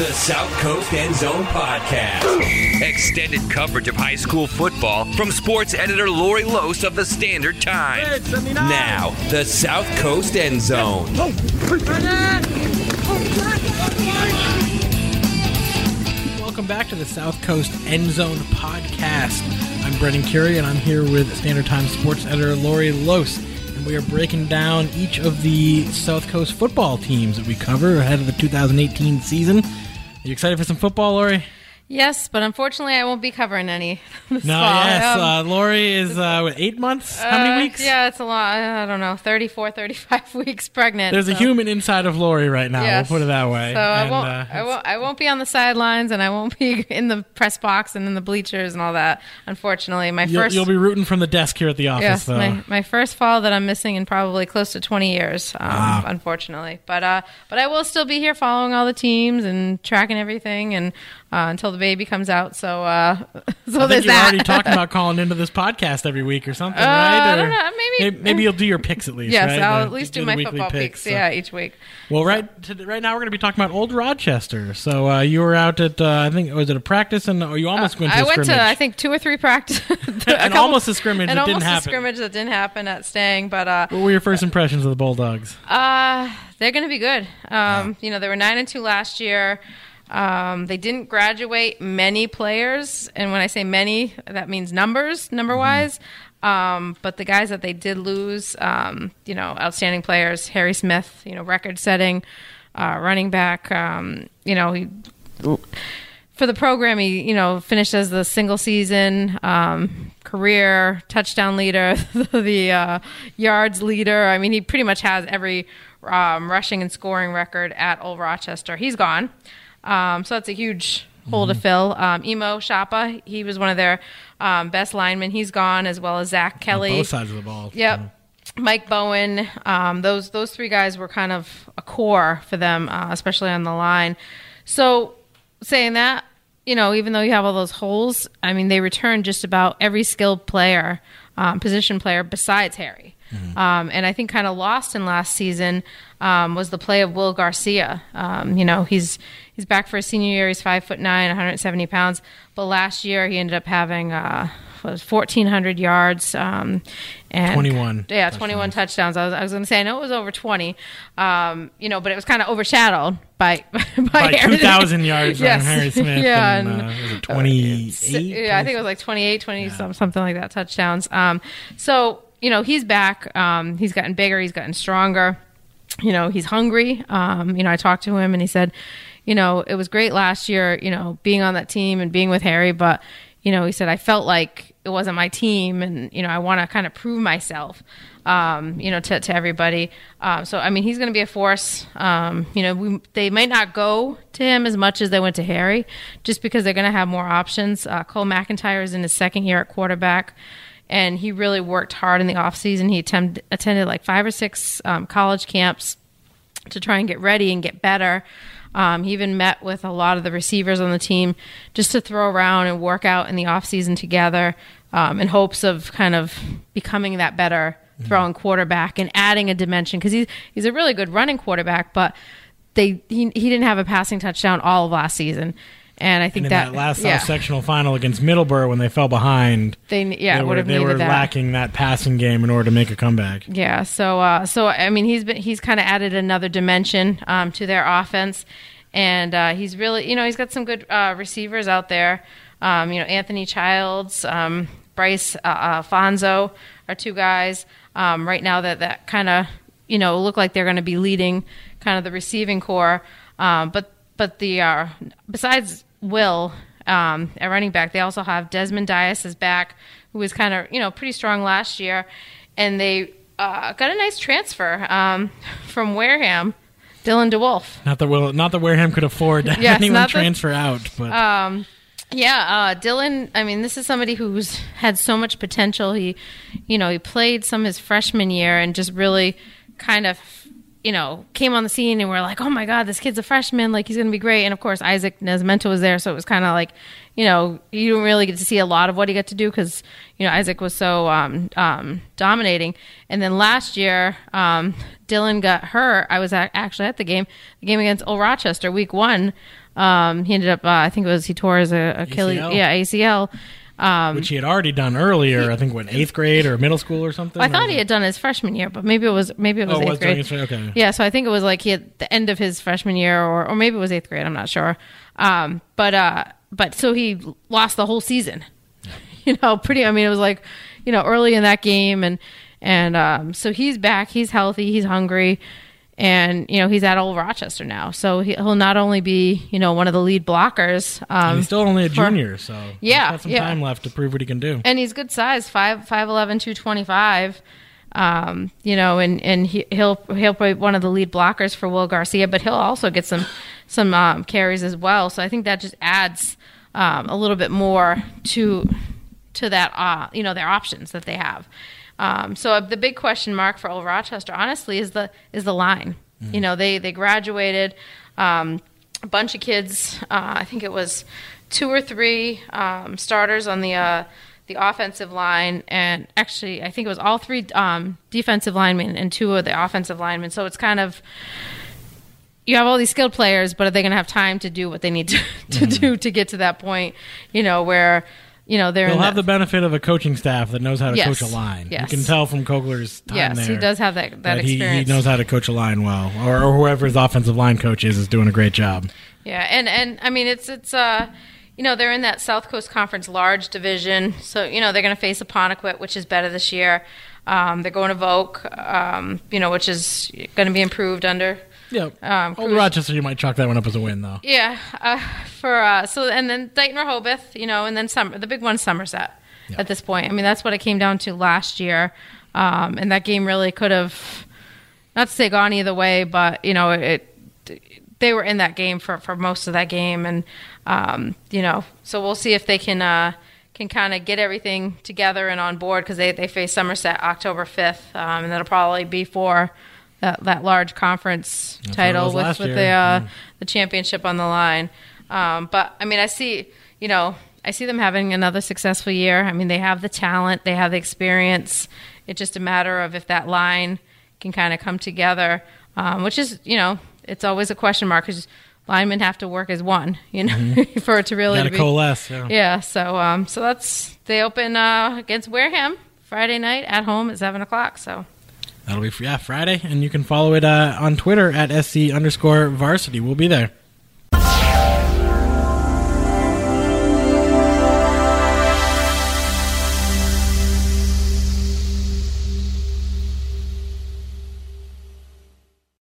the South Coast End Zone Podcast. Extended coverage of high school football from sports editor Lori Los of the Standard Time. Now, the South Coast End Zone. Oh, Welcome back to the South Coast End Zone Podcast. I'm Brendan Curie, and I'm here with Standard Time sports editor Lori Los. And we are breaking down each of the South Coast football teams that we cover ahead of the 2018 season. Are you excited for some football, Lori? Yes, but unfortunately, I won't be covering any. This No, fall. yes. Um, uh, Lori is, uh, what, eight months? How uh, many weeks? Yeah, it's a lot. I don't know, 34, 35 weeks pregnant. There's a human inside of Lori right now. Yes. We'll put it that way. So I won't, uh, I won't, I won't be on the sidelines, and I won't be in the press box and in the bleachers and all that. Unfortunately, my You'll, 1st you'll be rooting from the desk here at the office, Yes, though. my, my first fall that I'm missing in probably close to 20 years, um, Wow. unfortunately. But uh, but I will still be here following all the teams and tracking everything, and uh, until the baby comes out. So uh, so I there's you're that. already talking about calling into this podcast every week or something, Uh, right? I don't know, maybe- maybe you'll do your picks at least. yes, right? I'll The- at least do the my football picks. so- Yeah, each week. Well, right to, right now we're going to be talking about Old Rochester. So uh, you were out at uh, I think was it a practice and or you almost went to Uh, I went scrimmage. to I think two or three practice, And almost a scrimmage and that didn't almost happen. a scrimmage that didn't happen at Stang, but uh, What were your first impressions of the Bulldogs? Uh, they're going to be good. Um, You know, they were nine and two last year. Um, they didn't graduate many players, and when I say many, that means numbers, number wise. Um, but the guys that they did lose, um, you know, outstanding players. Harry Smith, you know, record-setting uh, running back. Um, you know, he for the program, he you know finished as the single season um, career touchdown leader, the uh, yards leader. I mean, he pretty much has every um, rushing and scoring record at Old Rochester. He's gone, um, so that's a huge hole to fill. Um, Emo Shapa, he was one of their um, best linemen. He's gone, as well as Zach Kelly. Both sides of the ball. Yep. Mike Bowen, um, those those three guys were kind of a core for them, uh, especially on the line. So, saying that, you know, even though you have all those holes, I mean, they returned just about every skilled player, um, position player besides Harry. Um, and I think kind of lost in last season um, was the play of Will Garcia. Um, you know, he's he's back for his senior year. He's five foot nine, 170 pounds. But last year he ended up having uh, was 1,400 yards um, and 21 Yeah, 21 touchdowns. I was, I was going to say I know it was over 20. Um, you know, but it was kind of overshadowed by by, By 2,000 yards Yes. on Harry Smith. yeah, and, and- uh, it 28? yeah, I think it was like 28, 20, some, something like that touchdowns. Um, so, you know, he's back. Um, he's gotten bigger. He's gotten stronger. You know, he's hungry. Um, you know, I talked to him and he said, you know, it was great last year, you know, being on that team and being with Harry, but, you know, he said, I felt like it wasn't my team and, you know, I want to kind of prove myself, um, you know, to, to everybody. Um, so, I mean, he's going to be a force. Um, you know, we, they might not go to him as much as they went to Harry just because they're going to have more options. Uh, Cole McIntyre is in his second year at quarterback and he really worked hard in the offseason. He attend, attended like five or six um, college camps to try and get ready and get better. Um, he even met with a lot of the receivers on the team just to throw around and work out in the offseason together um, in hopes of kind of becoming that better throwing quarterback and adding a dimension because he's, he's a really good running quarterback, but they he, he didn't have a passing touchdown all of last season. And I think And in that, that, last yeah, sectional final against Middleborough when they fell behind, they yeah they would were, have they were that. lacking that passing game in order to make a comeback. Yeah, so uh, so I mean he's been he's kind of added another dimension um, to their offense, and uh, he's really you know he's got some good uh, receivers out there. Um, you know Anthony Childs, um, Bryce uh, Alfonso are two guys um, right now that that kind of you know look like they're going to be leading kind of the receiving core. Um, but but the uh, besides Will um, at running back, they also have Desmond Dias is back, who was kind of you know pretty strong last year, and they uh, got a nice transfer um, from Wareham, Dylan DeWolf. Not that Will, not that Wareham could afford to have Yes, anyone not that- transfer out, but Um, yeah, uh, Dylan. I mean, this is somebody who's had so much potential. He, you know, he played some his freshman year and just really kind of you know, came on the scene and we're like, oh my God, this kid's a freshman. Like, he's going to be great. And of course, Isaac Nascimento was there. So it was kind of like, you know, you didn't really get to see a lot of what he got to do because, you know, Isaac was so um, um, dominating. And then last year, um, Dylan got hurt. I was actually at the game, the game against Old Rochester, week one. Um, he ended up, uh, I think it was, he tore his uh, Achilles, ACL? yeah, ACL. Um, which he had already done earlier. I think what eighth grade or middle school or something. I thought he had done his freshman year, but maybe it was maybe it was Oh, eighth was grade. his- okay. Yeah, so I think it was like he had the end of his freshman year, or or maybe it was eighth grade. I'm not sure. Um, but uh, but so he lost the whole season. You know, pretty. I mean, it was like you know early in that game, and and um, so he's back. He's healthy. He's hungry. And you know he's at Old Rochester now, so he- he'll not only be you know one of the lead blockers. Um, he's still only a for- junior, so Yeah, he's got some yeah. time left to prove what he can do. and he's good size five five eleven two twenty five um you know and and he, he'll he'll be one of the lead blockers for will garcia but he'll also get some some um, carries as well so i think that just adds um, a little bit more to to that uh you know their options that they have um so the big question mark for old rochester honestly is the is the line you know they they graduated um a bunch of kids uh, i think it was two or three um, starters on the uh, the offensive line, and actually, I think it was all three um, defensive linemen and two of the offensive linemen. So it's kind of you have all these skilled players, but are they going to have time to do what they need to, to do to get to that point? You know, where you know they're He'll have the benefit of a coaching staff that knows how to Yes. coach a line. Yes. You can tell from Kogler's time yes, there. he does have that that, that he, he experience. knows how to coach a line well, or, or whoever his offensive line coach is is doing a great job. Yeah, and and I mean it's it's uh you know they're in that South Coast Conference large division, so you know they're going to face Apponequet, which is better this year. Um, they're going to Voke, um, you know, which is going to be improved under. Yeah, Um, Old Rochester, you might chalk that one up as a win, though. Yeah, uh, for uh, so and then Dighton Rehoboth, you know, and then Summer. The big one's Somerset Yeah. at this point. I mean, that's what it came down to last year, um, and that game really could have not to say gone either way, but you know, it they were in that game for for most of that game, and um, you know, so we'll see if they can. Uh, can kind of get everything together and on board because they, they face Somerset October 5th, um, and that'll probably be for that, that large conference what it title with, with year, the uh, the championship on the line. Um, but I mean, I see, you know, I see them having another successful year. I mean, they have the talent, they have the experience. It's just a matter of if that line can kind of come together, um, which is, you know, it's always a question mark because linemen have to work as one, you know, for it to really to be. coalesce. Yeah. Yeah, so um, so that's they open uh, against Wareham Friday night at home at seven o'clock. So That'll be yeah Friday, and you can follow it uh, on Twitter at sc underscore varsity. We'll be there.